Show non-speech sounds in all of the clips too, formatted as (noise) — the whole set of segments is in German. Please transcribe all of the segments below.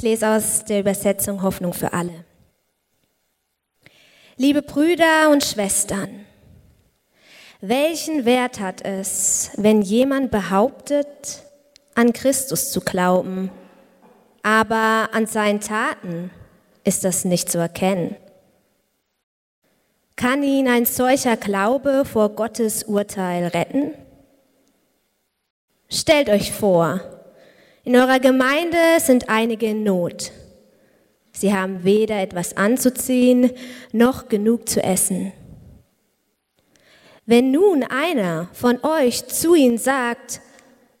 Ich lese aus der Übersetzung Hoffnung für alle. Liebe Brüder und Schwestern, welchen Wert hat es, wenn jemand behauptet, an Christus zu glauben, aber an seinen Taten ist das nicht zu erkennen? Kann ihn ein solcher Glaube vor Gottes Urteil retten? Stellt euch vor, in eurer Gemeinde sind einige in Not. Sie haben weder etwas anzuziehen noch genug zu essen. Wenn nun einer von euch zu ihnen sagt,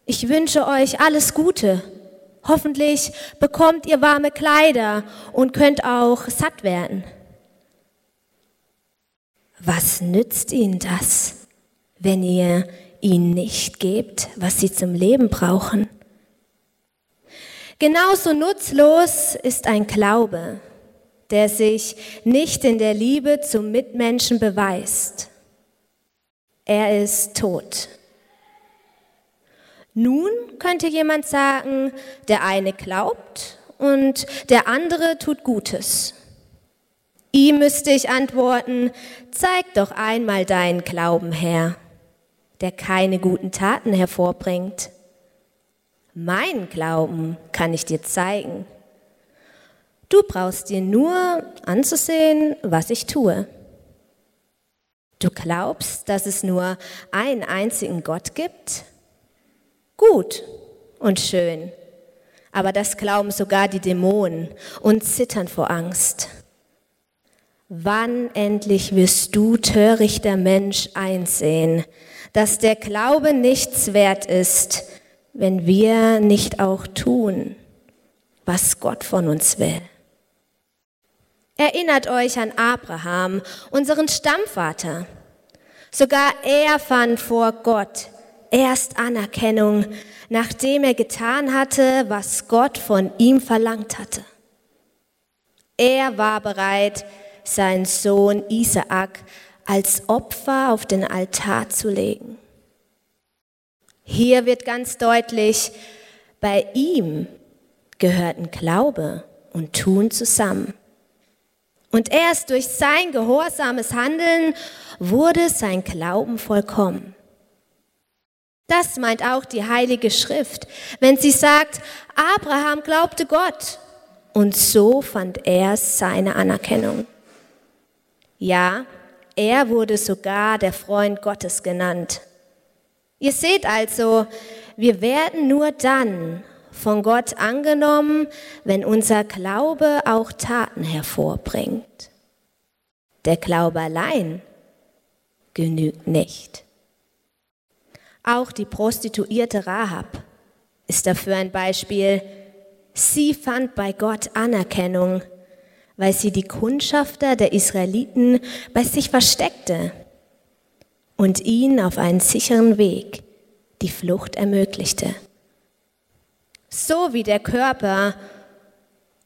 ich wünsche euch alles Gute, hoffentlich bekommt ihr warme Kleider und könnt auch satt werden. Was nützt ihnen das, wenn ihr ihnen nicht gebt, was sie zum Leben brauchen? Genauso nutzlos ist ein Glaube, der sich nicht in der Liebe zum Mitmenschen beweist. Er ist tot. Nun könnte jemand sagen, der eine glaubt und der andere tut Gutes. Ihm müsste ich antworten, zeig doch einmal deinen Glauben her, der keine guten Taten hervorbringt. Mein Glauben kann ich dir zeigen. Du brauchst dir nur anzusehen, was ich tue. Du glaubst, dass es nur einen einzigen Gott gibt? Gut und schön. Aber das glauben sogar die Dämonen und zittern vor Angst. Wann endlich wirst du, törichter Mensch, einsehen, dass der Glaube nichts wert ist, wenn wir nicht auch tun, was Gott von uns will. Erinnert euch an Abraham, unseren Stammvater. Sogar er fand vor Gott erst Anerkennung, nachdem er getan hatte, was Gott von ihm verlangt hatte. Er war bereit, seinen Sohn Isaak als Opfer auf den Altar zu legen. Hier wird ganz deutlich, bei ihm gehörten Glaube und Tun zusammen. Und erst durch sein gehorsames Handeln wurde sein Glauben vollkommen. Das meint auch die Heilige Schrift, wenn sie sagt, Abraham glaubte Gott und so fand er seine Anerkennung. Ja, er wurde sogar der Freund Gottes genannt. Ihr seht also, wir werden nur dann von Gott angenommen, wenn unser Glaube auch Taten hervorbringt. Der Glaube allein genügt nicht. Auch die Prostituierte Rahab ist dafür ein Beispiel. Sie fand bei Gott Anerkennung, weil sie die Kundschafter der Israeliten bei sich versteckte und ihnen auf einen sicheren Weg die Flucht ermöglichte. So wie der Körper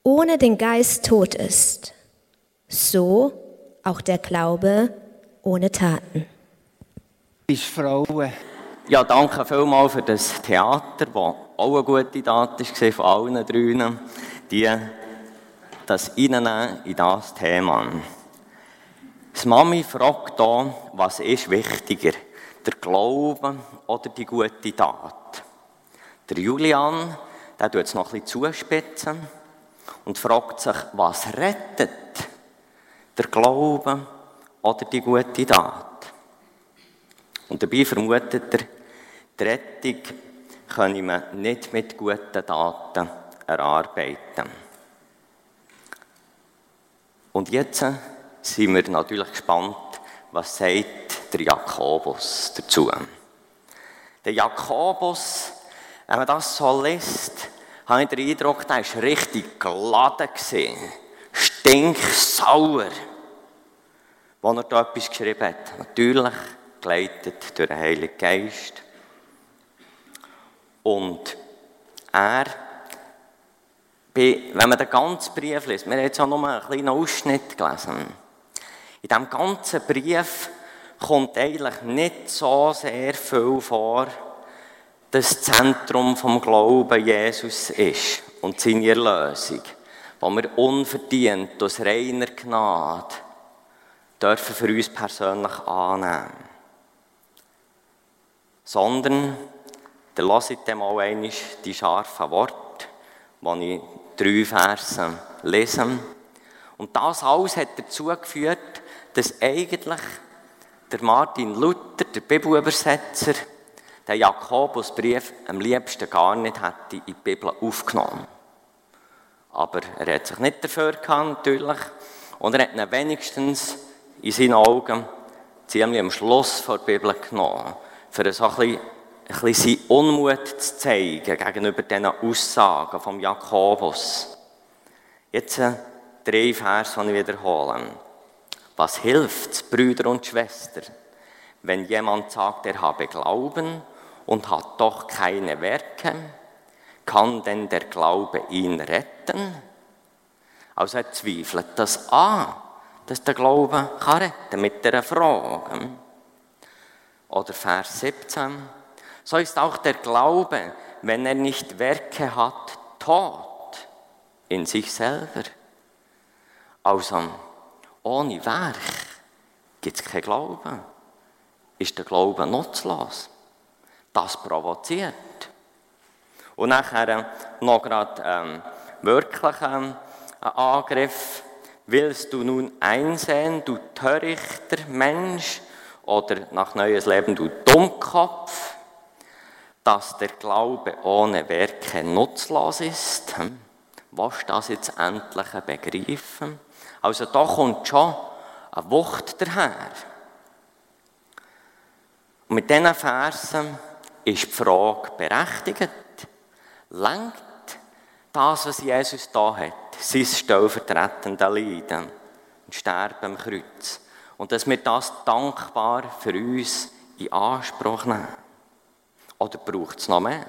ohne den Geist tot ist, so auch der Glaube ohne Taten. Ist Frau. Ja, danke vielmals für das Theater, das auch eine gute Tat war von allen drinnen, die das reinnehmen in das Thema. Die Mami fragt hier, was ist wichtiger, der Glaube oder die gute Tat? Der Julian, der tut es noch ein bisschen zuspitzen und fragt sich, was rettet? Der Glaube oder die gute Tat? Und dabei vermutet er, die Rettung könne man nicht mit guten Taten erarbeiten. Und jetzt sind wir natürlich gespannt, was sagt der Jakobus dazu. Der Jakobus, wenn man das so liest, habe ich den Eindruck, der war richtig geladen. Stinksauer. Als er da etwas geschrieben hat. Natürlich geleitet durch den Heiligen Geist. Und er wenn man den ganzen Brief liest, wir haben jetzt auch nur einen kleinen Ausschnitt gelesen, in diesem ganzen Brief kommt eigentlich nicht so sehr viel vor, dass das Zentrum vom Glauben Jesus ist und seine Erlösung, die wir unverdient aus reiner Gnade dürfen für uns persönlich annehmen. Sondern, dann lasst dem mal einmal die scharfen Worte, die ich drei Verse lese. Und das alles hat dazu geführt, dass eigentlich der Martin Luther, der Bibelübersetzer, den Jakobusbrief am liebsten gar nicht hätte in die Bibel aufgenommen. Aber er hat sich nicht dafür gehabt, natürlich. Und er hat ihn wenigstens in seinen Augen ziemlich am Schluss der Bibel genommen, für so ein bisschen, ein bisschen seinen Unmut zu zeigen gegenüber diesen Aussagen vom Jakobus. Jetzt äh, drei Vers, die ich wiederhole. Was hilft, Brüder und Schwestern, wenn jemand sagt, er habe Glauben und hat doch keine Werke? Kann denn der Glaube ihn retten? Also er zweifelt das an, dass der Glaube kann retten mit der Frage. Oder Vers 17. So ist auch der Glaube, wenn er nicht Werke hat, tot in sich selber. Also, ohne Werk gibt es keinen Glauben. Ist der Glaube nutzlos? Das provoziert. Und nachher noch gerade ähm, wirklich ähm, ein Angriff. Willst du nun einsehen, du törichter Mensch, oder nach neues Leben, du Dummkopf, dass der Glaube ohne Werke nutzlos ist? Hm? Was das jetzt endlich begreifen? Also da kommt schon eine Wucht daher. Und mit diesen Versen ist die Frage berechtigt. Lenkt das, was Jesus da hat, sein stellvertretende Leiden und Sterben am Kreuz, und dass wir das dankbar für uns in Anspruch nehmen? Oder braucht es noch mehr?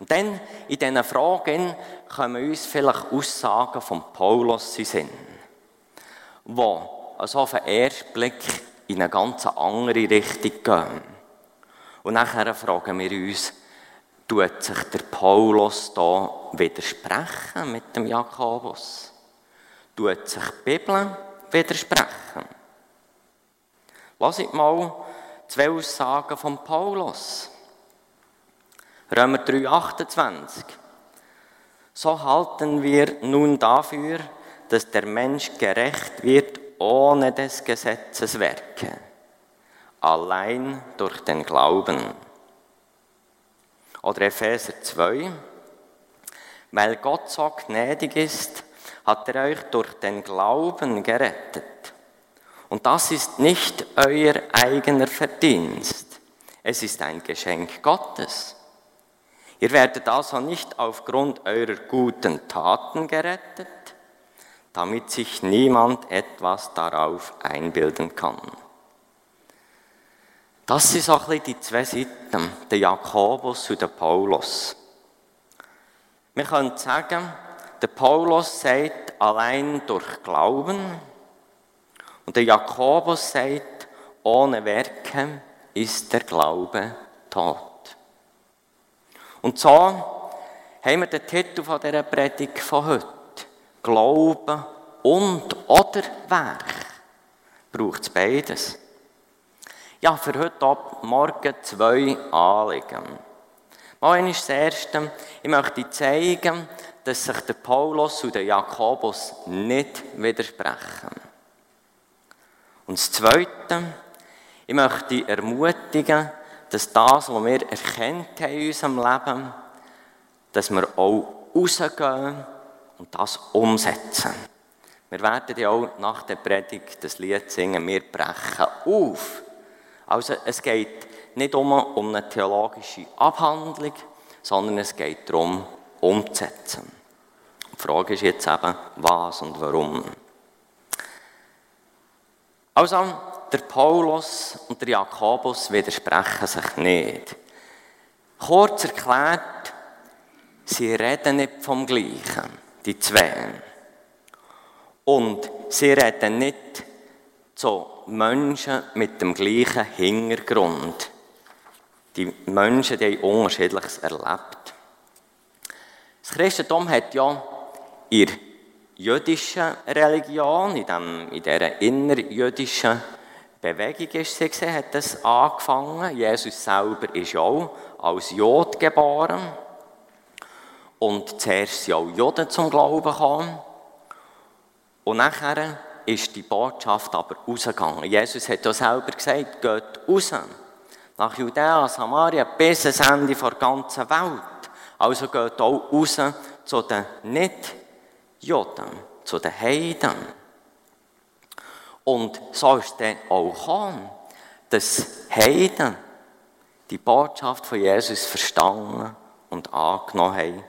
Und dann in diesen Fragen kommen uns vielleicht Aussagen von Paulus in Sinn, die also auf den ersten Blick in eine ganz andere Richtung gehen. Und nachher fragen wir uns, tut sich der Paulus da widersprechen mit dem Jakobus? Tut sich die Bibel widersprechen? Lass ich mal zwei Aussagen von Paulus. Römer 3, 28. So halten wir nun dafür, dass der Mensch gerecht wird ohne des Gesetzes Werke, allein durch den Glauben. Oder Epheser 2, weil Gott so gnädig ist, hat er euch durch den Glauben gerettet. Und das ist nicht euer eigener Verdienst, es ist ein Geschenk Gottes. Ihr werdet also nicht aufgrund eurer guten Taten gerettet, damit sich niemand etwas darauf einbilden kann. Das sind auch ein die zwei Seiten, der Jakobus und der Paulus. Wir können sagen, der Paulus sagt allein durch Glauben und der Jakobus sagt, ohne Werke ist der Glaube tot. Und so haben wir den Titel von dieser Predigt von heute. Glauben und oder Werk. Braucht es beides. Ja, für heute ab morgen zwei Anliegen. Mal ist das erste, ich möchte zeigen, dass sich der Paulus und der Jakobus nicht widersprechen. Und das zweite, ich möchte ermutigen, dass das, was wir erkennt haben in unserem Leben, dass wir auch rausgehen und das umsetzen. Wir werden ja auch nach der Predigt das Lied singen, wir brechen auf. Also es geht nicht um, um eine theologische Abhandlung, sondern es geht darum, umzusetzen. Die Frage ist jetzt eben, was und warum. Also, der Paulus und der Jakobus widersprechen sich nicht. Kurz erklärt, sie reden nicht vom Gleichen, die zwei. Und sie reden nicht zu Menschen mit dem gleichen Hintergrund. Die Menschen, die haben unterschiedliches erlebt. Das Christentum hat ja in der jüdischen Religion, in, dem, in dieser innerjüdischen Bewegung ist sie hat das angefangen. Jesus selber ist ja auch als Jod geboren. Und zuerst sind auch Juden zum Glauben gekommen. Und nachher ist die Botschaft aber rausgegangen. Jesus hat ja selber gesagt, geht raus. Nach Judäa, Samaria, bis ans Ende der ganzen Welt. Also geht auch raus zu den Nicht-Juden, zu den Heiden. Und so ist es dann auch gekommen, dass Heiden die Botschaft von Jesus verstanden und angenommen haben.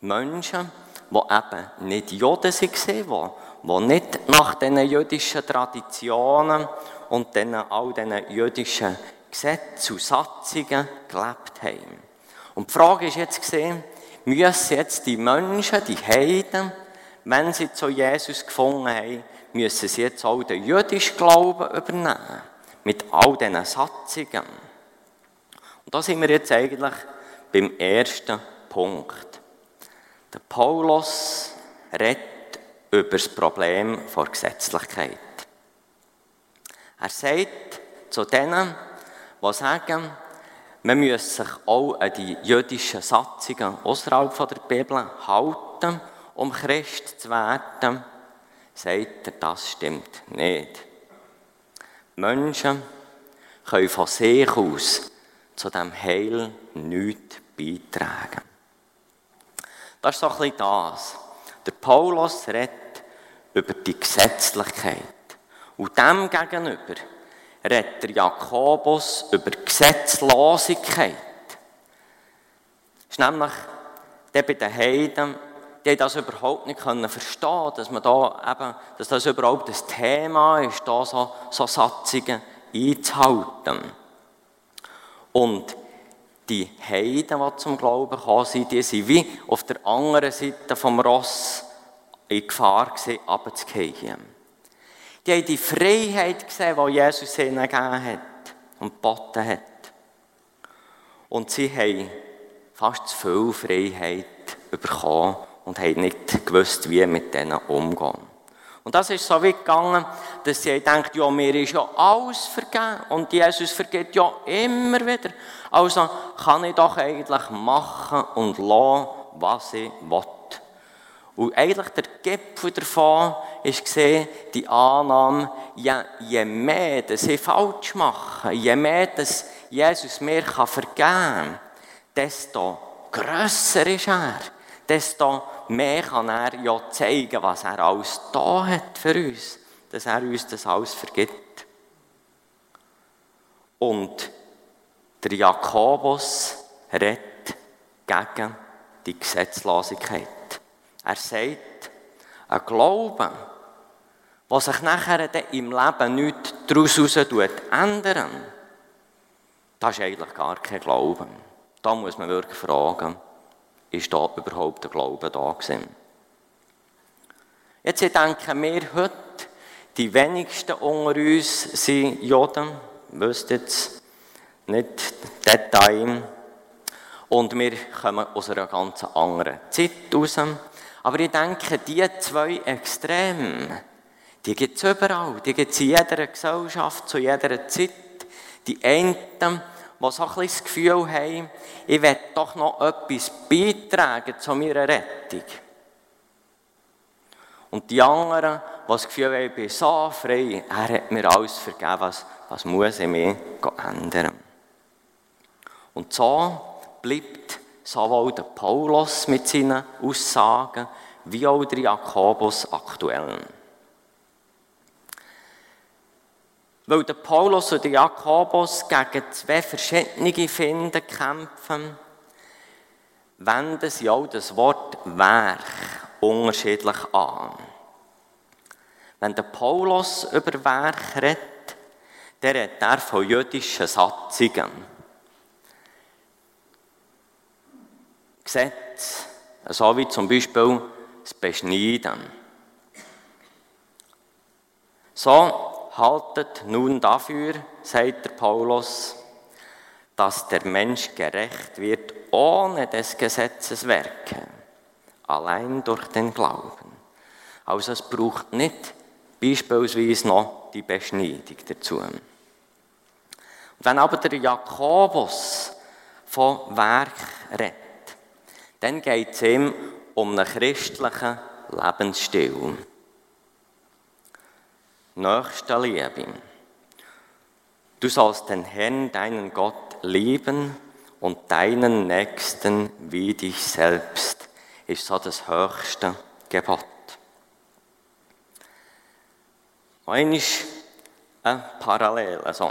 Menschen, die eben nicht Juden waren, die, nicht nach diesen jüdischen Traditionen und diesen, all diesen jüdischen Gesetzen und Satzungen gelebt haben. Und die Frage ist jetzt müssen jetzt die Menschen, die Heiden, wenn sie zu Jesus gefunden haben, müssen sie jetzt auch den jüdischen Glauben übernehmen. Mit all diesen Satzungen. Und da sind wir jetzt eigentlich beim ersten Punkt. Der Paulus redet über das Problem der Gesetzlichkeit. Er sagt zu denen, die sagen, man müsse sich auch an die jüdischen Satzungen außerhalb der Bibel halten, um Christ zu werden, sagt er, das stimmt nicht. Menschen können von sich aus zu dem Heil nichts beitragen. Das ist so ein bisschen das. Der Paulus redet über die Gesetzlichkeit. Und dem gegenüber redet der Jakobus über Gesetzlosigkeit. Das ist nämlich der bei den Heiden die das überhaupt nicht können dass man da eben, dass das überhaupt das Thema ist, da so, so Satzungen einzuhalten. Und die Heiden, die zum Glauben gekommen sind, die sind wie auf der anderen Seite vom Ross in Gefahr gewesen, runterzugehen. Die haben die Freiheit gesehen, die Jesus ihnen gegeben hat und geboten hat. Und sie haben fast zu viel Freiheit bekommen und haben nicht gewusst, wie mit denen umgehen. Und das ist so weit gegangen, dass sie denkt, ja, mir ist ja alles vergeben und Jesus vergeht ja immer wieder. Also kann ich doch eigentlich machen und lassen, was ich will. Und eigentlich der Gipfel davon ist gesehen, die Annahme, ja, je mehr dass ich falsch mache, je mehr dass Jesus mir vergeben kann, desto grösser ist er desto mehr kann er ja zeigen, was er alles da hat für uns, dass er uns das alles vergibt. Und der Jakobus redet gegen die Gesetzlosigkeit. Er sagt, ein Glauben, was sich nachher im Leben nicht daraus ändern das ist eigentlich gar kein Glauben. Da muss man wirklich fragen, ist da überhaupt der Glaube da gewesen. Jetzt denken wir heute, die wenigsten unter uns sind Juden, wisst jetzt nicht Detail. Und wir kommen aus einer ganz anderen Zeit raus. Aber ich denke, die zwei Extreme, die gibt es überall. Die gibt es in jeder Gesellschaft, zu jeder Zeit. Die einen die so ein das Gefühl haben, ich will doch noch etwas beitragen zu meiner Rettung. Und die anderen, die das Gefühl haben, ich bin so frei, er hat mir alles vergeben, was, was muss ich mir ändern. Und so bleibt sowohl der Paulus mit seinen Aussagen, wie auch der Jakobus aktuell. Weil der Paulus und der Jakobus gegen zwei verschiedene Finden kämpfen, wenden sie auch das Wort Werk unterschiedlich an. Wenn der Paulus über Werk redet, der redet er von jüdischen Satzungen. Gesetz, so wie zum Beispiel das Beschneiden. So haltet nun dafür, sagt der Paulus, dass der Mensch gerecht wird ohne des Gesetzes Werke. allein durch den Glauben. Also es braucht nicht beispielsweise noch die Beschneidung dazu. Und wenn aber der Jakobus von Werk redet, dann geht es ihm um einen christlichen Lebensstil. Nächstenliebe. Du sollst den Herrn, deinen Gott, lieben und deinen Nächsten wie dich selbst, ist so das höchste Gebot. Eine eine Parallele. Also,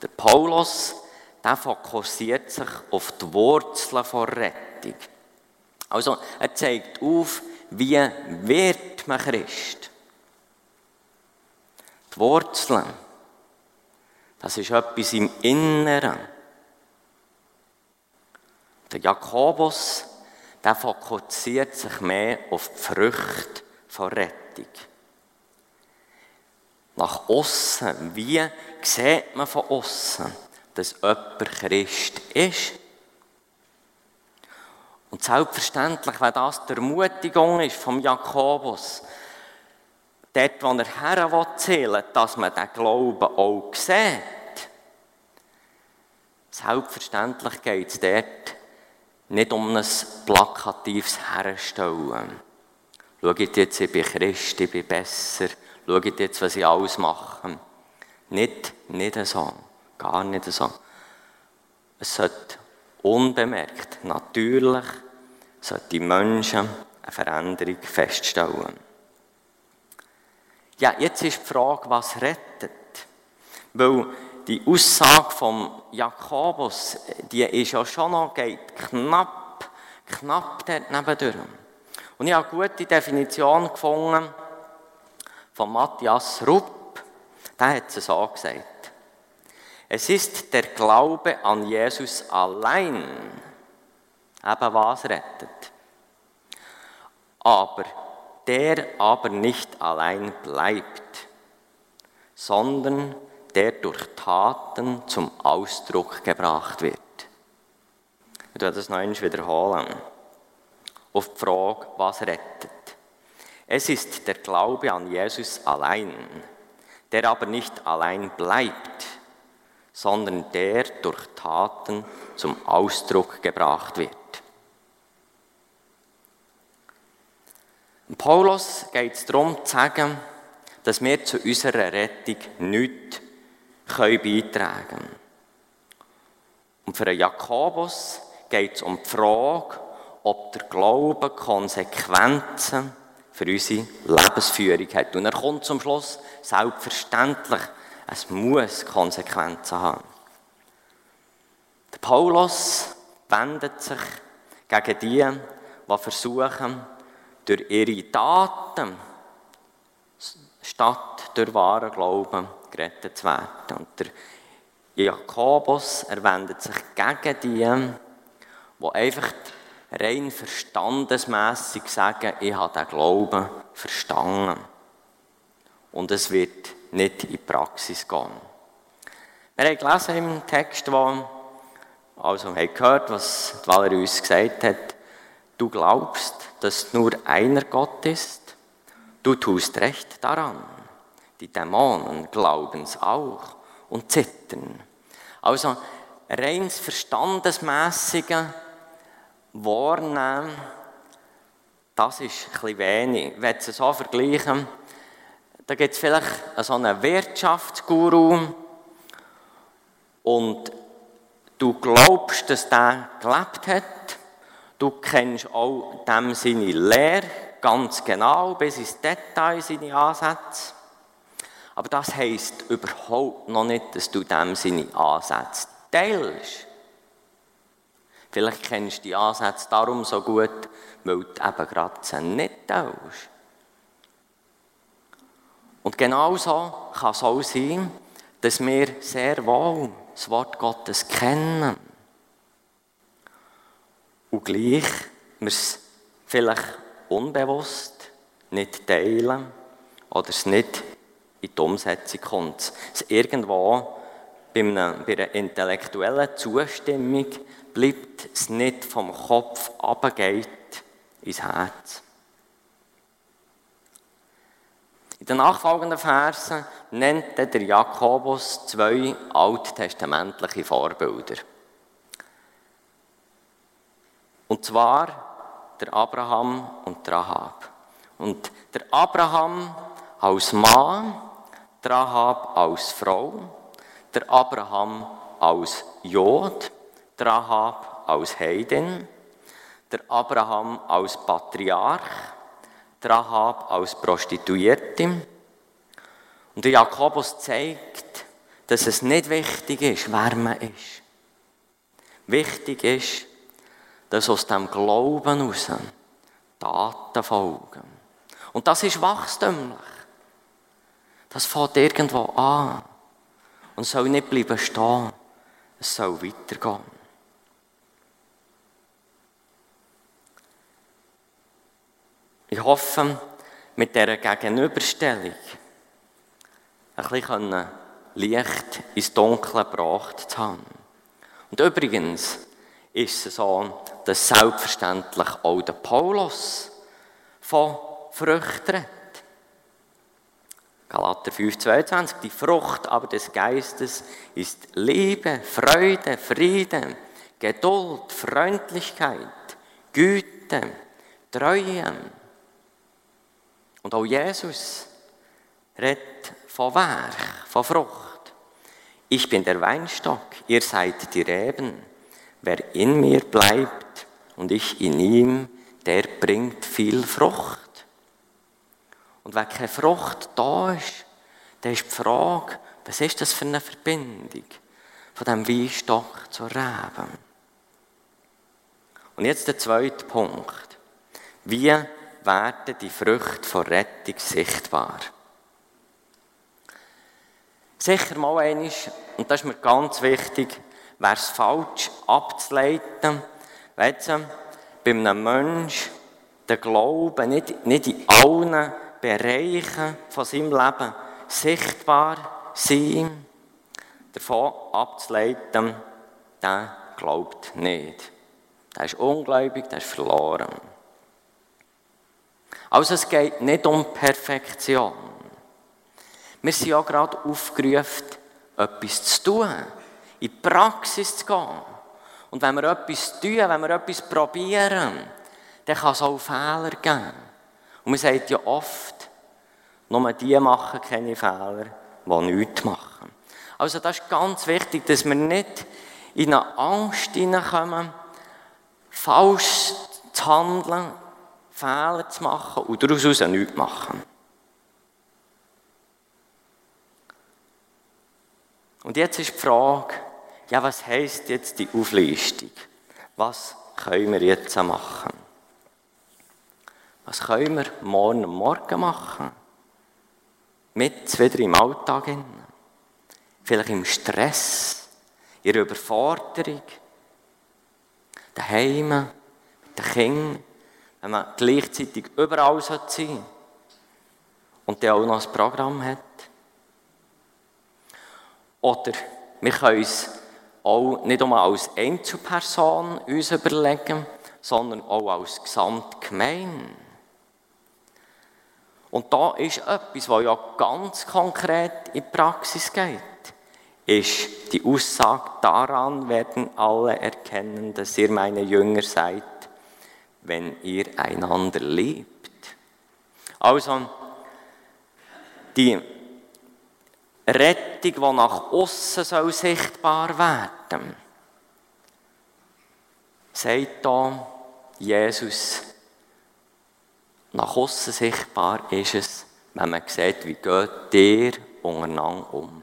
der Paulus der fokussiert sich auf die Wurzeln der Rettung. Also, er zeigt auf, wie wird man Christ. Die Wurzeln, das ist etwas im Inneren. Der Jakobus, der fokussiert sich mehr auf die Früchte von Rettung. Nach außen, wie sieht man von außen, dass jemand Christ ist? Und selbstverständlich, wenn das die Ermutigung ist vom Jakobus, dort, wo er her zählen dass man den Glauben auch sieht. Selbstverständlich geht es dort nicht um ein plakatives Herstellen. Schaut jetzt, ich bin Christ, ich bin besser. Schaut jetzt, was ich alles mache. Nicht, nicht so. Gar nicht so. Es sollte unbemerkt, natürlich, sollte die Menschen eine Veränderung feststellen. Ja, jetzt ist die Frage, was rettet? Weil die Aussage von Jakobus, die ist ja schon noch, geht knapp, knapp dort nebendurch. Und ich habe eine gute Definition gefunden von Matthias Rupp. Der hat es so gesagt. Es ist der Glaube an Jesus allein, eben was rettet. Aber der aber nicht allein bleibt, sondern der durch Taten zum Ausdruck gebracht wird. Ich werde das noch einmal wiederholen. Auf die Frage, was rettet. Es ist der Glaube an Jesus allein, der aber nicht allein bleibt, sondern der durch Taten zum Ausdruck gebracht wird. Paulus geht es darum zu sagen, dass wir zu unserer Rettung nichts beitragen können. Und für Jakobus geht es um die Frage, ob der Glaube Konsequenzen für unsere Lebensführung hat. Und er kommt zum Schluss, selbstverständlich, es muss Konsequenzen haben. Der Paulus wendet sich gegen die, die versuchen, durch ihre Taten statt durch wahren Glauben gerettet zu werden. Und der Jakobus er wendet sich gegen die, die einfach rein verstandesmässig sagen, ich habe den Glauben verstanden. Und es wird nicht in die Praxis gehen. Wir haben gelesen im Text, wo, also haben gehört, was Valerie uns gesagt hat. Du glaubst, dass nur einer Gott ist. Du tust recht daran. Die Dämonen glauben es auch und zittern. Also reins verstandesmäßige Wahrnehmen, das ist ein wenig. Wenn es so vergleichen, da gibt es vielleicht so einen Wirtschaftsguru und du glaubst, dass der gelebt hat. Du kennst auch dem seine Lehre ganz genau, bis ins Detail seine Ansätze. Aber das heisst überhaupt noch nicht, dass du dem seine Ansätze teilst. Vielleicht kennst du die Ansätze darum so gut, weil du eben gerade nicht teilst. Und genauso kann es auch sein, dass wir sehr wohl das Wort Gottes kennen. Und gleich wir es vielleicht unbewusst nicht teilen oder es nicht in die Umsetzung kommt. Es irgendwo bei einer, bei einer intellektuellen Zustimmung bleibt es nicht vom Kopf abgeht ins Herz. In den nachfolgenden Versen nennt der Jakobus zwei alttestamentliche Vorbilder. Und zwar der Abraham und der Rahab. Und der Abraham als Mann, der Rahab als Frau, der Abraham als Jod, der Rahab als Heidin, der Abraham als Patriarch, der Rahab als Prostituierte. Und der Jakobus zeigt, dass es nicht wichtig ist, wer man ist. Wichtig ist, dass aus dem Glauben heraus Taten folgen. Und das ist wachstümlich. Das fängt irgendwo an und soll nicht bleiben stehen. Es soll weitergehen. Ich hoffe, mit dieser Gegenüberstellung ein bisschen Licht ins Dunkle gebracht zu haben. Und übrigens ist es so, dass selbstverständlich auch der Paulus von Früchten redet. Galater 5, 22. Die Frucht aber des Geistes ist Liebe, Freude, Frieden, Geduld, Freundlichkeit, Güte, Treue. Und auch Jesus redet von Werk, von Frucht. Ich bin der Weinstock, ihr seid die Reben. Wer in mir bleibt und ich in ihm, der bringt viel Frucht. Und wenn keine Frucht da ist, dann ist die Frage, was ist das für eine Verbindung von dem Weinstock zur Rebe? Und jetzt der zweite Punkt. Wie werden die Früchte von Rettung sichtbar? Sicher mal eines, und das ist mir ganz wichtig, wäre es falsch abzuleiten, weißt du, bei einem Menschen den Glauben nicht, nicht in allen Bereichen von seinem Leben sichtbar sein, davon abzuleiten, der glaubt nicht. Der ist ungläubig, der ist verloren. Also es geht nicht um Perfektion. Wir sind ja gerade aufgerufen, etwas zu tun, in die Praxis zu gehen. Und wenn wir etwas tun, wenn wir etwas probieren, dann kann es auch Fehler geben. Und man sagt ja oft, nur die machen keine Fehler, die nichts machen. Also das ist ganz wichtig, dass wir nicht in eine Angst hineinkommen, falsch zu handeln, Fehler zu machen und daraus nichts machen. Und jetzt ist die Frage, ja, was heisst jetzt die Auflistung? Was können wir jetzt machen? Was können wir morgen Morgen machen? Mit wieder im Alltag. Vielleicht im Stress, in der Überforderung, daheim, mit den Kindern, wenn man gleichzeitig überall sein sollte und dann auch noch ein Programm hat. Oder wir können uns auch nicht nur als Einzelperson uns überlegen, sondern auch als Gesamtgemeinde. Und da ist etwas, was ja ganz konkret in die Praxis geht, ist die Aussage, daran werden alle erkennen, dass ihr meine Jünger seid, wenn ihr einander liebt. Also, die Rettung, die nach außen sichtbar werden soll, sagt da Jesus, nach außen sichtbar ist es, wenn man sieht, wie geht ihr untereinander um.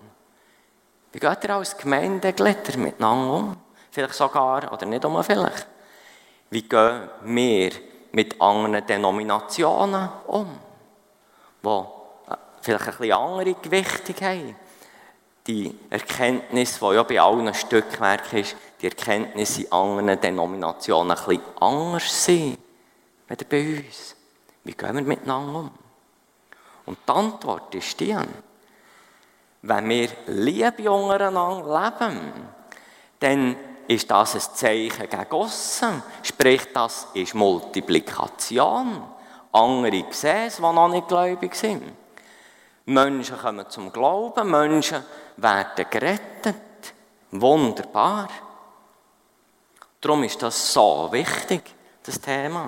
Wie geht ihr als Gemeindeglieder miteinander um? Vielleicht sogar, oder nicht um vielleicht. Wie gehen wir mit anderen Denominationen um, äh, vielleicht ein bisschen andere Gewichtung haben? Die Erkenntnis, die ja bei allen Stückwerken ist, die Erkenntnis in anderen Denominationen ein bisschen anders sind, als bei uns. Wie gehen wir miteinander um? Und die Antwort ist die, wenn wir Liebe untereinander leben, dann ist das ein Zeichen gegen aussen. Sprich, das ist Multiplikation. Andere sehen es, die noch nicht gläubig sind. Menschen kommen zum Glauben, Menschen werden gerettet. Wunderbar. Darum ist das so wichtig, das Thema.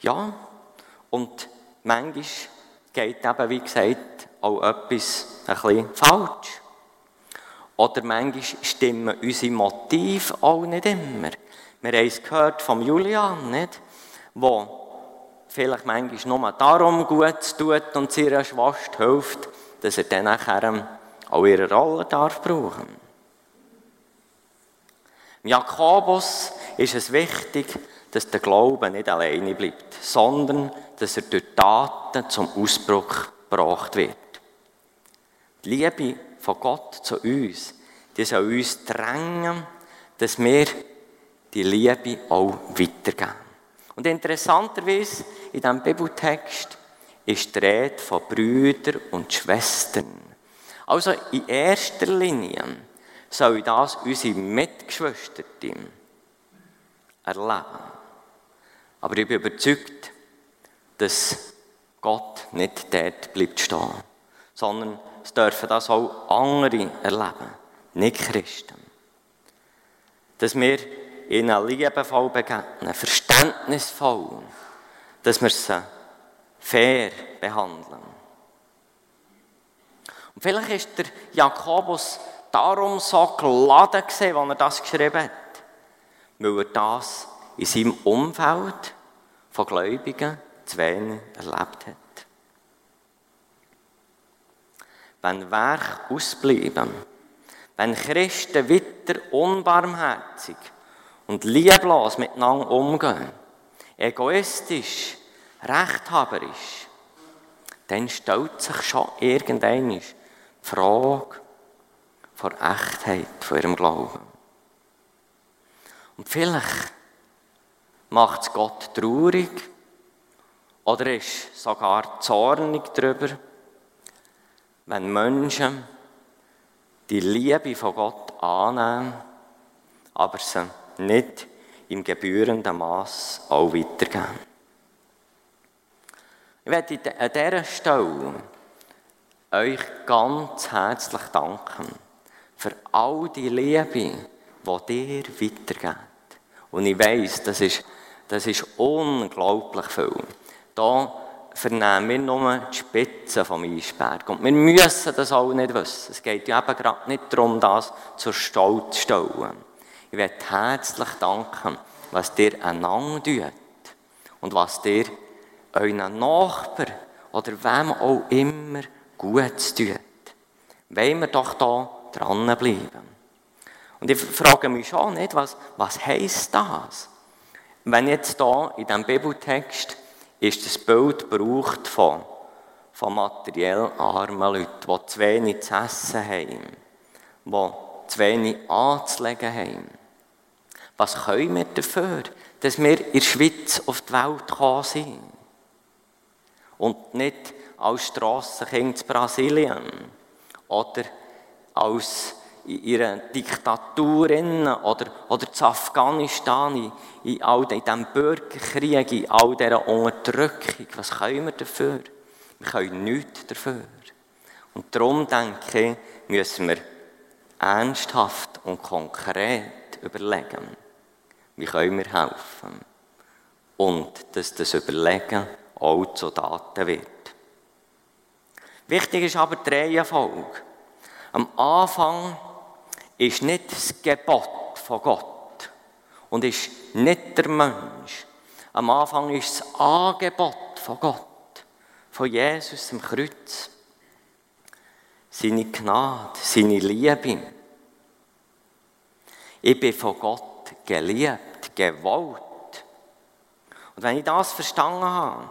Ja, und manchmal geht eben, wie gesagt, auch etwas ein bisschen falsch. Oder manchmal stimmen unsere Motive auch nicht immer. Wir haben es gehört vom Julian, nicht? Wo vielleicht manchmal nur darum gut tut und seiner Schwester hilft, dass er dann nachher auch ihre Rolle darf brauchen. Jakobus ist es wichtig, dass der Glaube nicht alleine bleibt, sondern dass er durch Taten zum Ausbruch gebracht wird. Die Liebe von Gott zu uns, die soll uns drängen, dass wir die Liebe auch weitergeben. Und interessanterweise, in diesem Bibeltext ist die Rede von Brüdern und Schwestern. Also in erster Linie soll das unsere Mitgeschwister erleben. Aber ich bin überzeugt, dass Gott nicht dort bleibt stehen, sondern es dürfen das auch andere erleben, nicht Christen. Dass wir ihnen liebevoll begegnen, verständnisvoll, dass wir sie fair behandeln. Und vielleicht ist der Jakobus darum so geladen gewesen, als er das geschrieben hat, weil er das in seinem Umfeld von Gläubigen zu wenig erlebt hat. Wenn Werk ausbleiben, wenn Christen wieder unbarmherzig und lieblos miteinander umgehen, egoistisch, rechthaberisch, dann stellt sich schon irgendeine die Frage vor Echtheit von ihrem Glauben. Und vielleicht macht es Gott traurig oder ist sogar zornig darüber, wenn Menschen die Liebe von Gott annehmen, aber sie nicht im gebührenden Maß auch weitergeben. Ich werde an dieser Stelle euch ganz herzlich danken für all die Liebe, die dir weitergeht. Und ich weiss, das ist, das ist unglaublich viel. Da vernehmen wir nur die Spitze vom Eisberg. Und wir müssen das auch nicht wissen. Es geht ja eben gerade nicht darum, das zur Stau zu stellen. Ich möchte herzlich danken, was dir einander tut und was dir euren Nachbarn oder wem auch immer gut tut. Wollen wir doch da dranbleiben. Und ich frage mich schon nicht, was, was heisst das? Wenn jetzt da in diesem Bibeltext ist das Bild gebraucht von, von materiell armen Leuten, die zu wenig zu essen haben, die zu wenig anzulegen haben. Was können wir dafür, dass wir in der Schweiz auf die Welt gekommen sind? Und nicht als Strassenkind in Brasilien oder als in ihrer Diktatur oder, oder zu Afghanistan, in, in all in diesem Bürgerkrieg, in all dieser Unterdrückung. Was können wir dafür? Wir können nichts dafür. Und darum denke ich, müssen wir ernsthaft und konkret überlegen, wie können wir helfen. Und dass das Überlegen auch zu Daten wird. Wichtig ist aber die Reihenfolge. Am Anfang ist nicht das Gebot von Gott und ist nicht der Mensch. Am Anfang ist das Angebot von Gott, von Jesus am Kreuz. Seine Gnade, seine Liebe. Ich bin von Gott geliebt, gewollt. Und wenn ich das verstanden habe,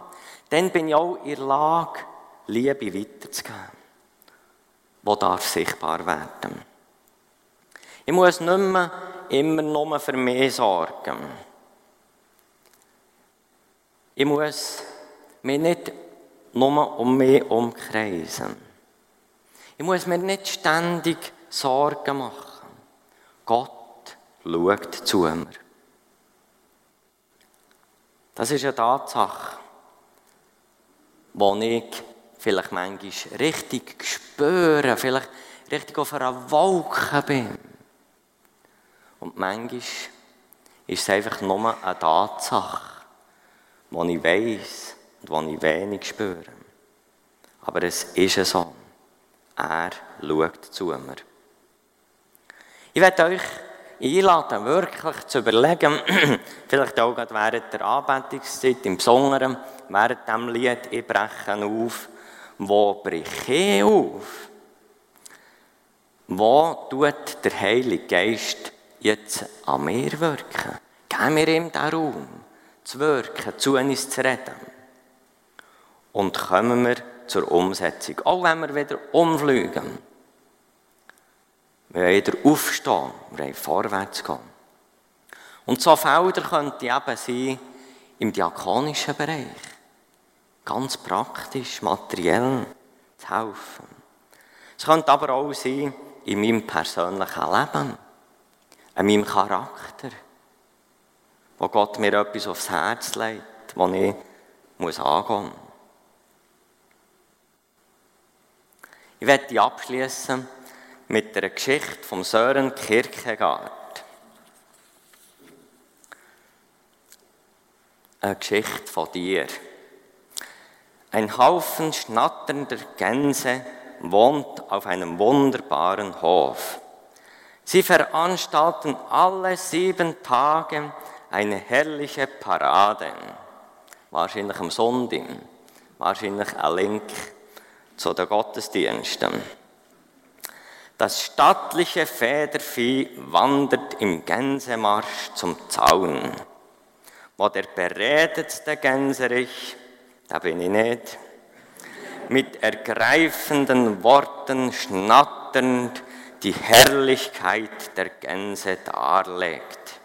dann bin ich auch in der Lage, Liebe weiterzugeben, die darf sichtbar werden. Ich muss nicht mehr immer nur für mich sorgen. Ich muss mich nicht nur um mich umkreisen. Ich muss mir nicht ständig Sorgen machen. Gott schaut zu mir. Das ist eine Tatsache, die ich vielleicht manchmal richtig spüre, vielleicht richtig auf einer Wolke bin. Und manchmal ist es einfach nur eine Tatsache, die ich weiss und die ich wenig spüre. Aber es ist so. Er schaut zu mir. Ich werde euch einladen, wirklich zu überlegen, (clears throat) vielleicht auch gerade während der Anbetungszeit, im Besonderen, während dem Lied, ich breche auf, wo breche ich auf? Wo tut der Heilige Geist jetzt an mir wirken? Geben wir ihm den Raum, zu wirken, zu uns zu reden. Und kommen wir zur Umsetzung. Auch wenn wir wieder umfliegen. Wir wollen wieder aufstehen, wir wollen vorwärts gehen. Und so Felder könnte eben sein im diakonischen Bereich. Ganz praktisch, materiell zu helfen. Es könnte aber auch sein in meinem persönlichen Leben, in meinem Charakter, wo Gott mir etwas aufs Herz legt, wo ich muss angehen muss. Ich werde abschließen mit der Geschichte vom Sören Kierkegaard. Eine Geschichte von dir. Ein Haufen schnatternder Gänse wohnt auf einem wunderbaren Hof. Sie veranstalten alle sieben Tage eine herrliche Parade. Wahrscheinlich am Sonntag, wahrscheinlich ein Link zu den Gottesdiensten. Das stattliche Federvieh wandert im Gänsemarsch zum Zaun, wo der beredetste Gänserich, da bin ich nicht, mit ergreifenden Worten schnatternd die Herrlichkeit der Gänse darlegt.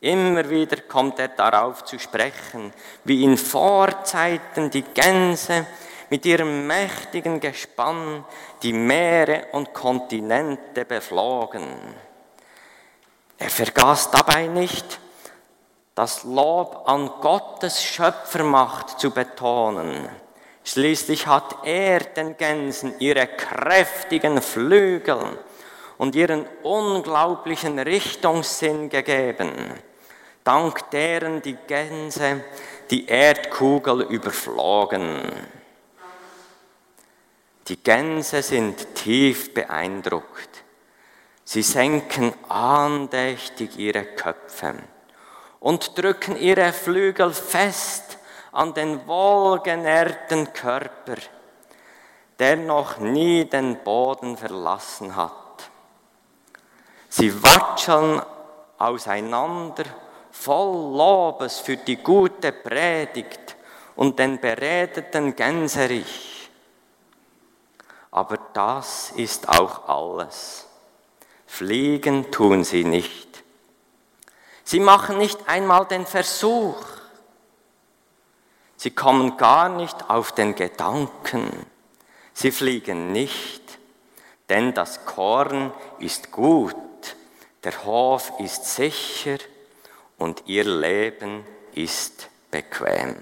Immer wieder kommt er darauf zu sprechen, wie in Vorzeiten die Gänse mit ihrem mächtigen Gespann die Meere und Kontinente beflogen. Er vergaß dabei nicht, das Lob an Gottes Schöpfermacht zu betonen. Schließlich hat er den Gänsen ihre kräftigen Flügel und ihren unglaublichen Richtungssinn gegeben, dank deren die Gänse die Erdkugel überflogen. Die Gänse sind tief beeindruckt. Sie senken andächtig ihre Köpfe und drücken ihre Flügel fest an den wohlgenährten Körper, der noch nie den Boden verlassen hat. Sie watscheln auseinander voll Lobes für die gute Predigt und den beredeten Gänserich. Aber das ist auch alles. Fliegen tun sie nicht. Sie machen nicht einmal den Versuch. Sie kommen gar nicht auf den Gedanken. Sie fliegen nicht, denn das Korn ist gut, der Hof ist sicher und ihr Leben ist bequem.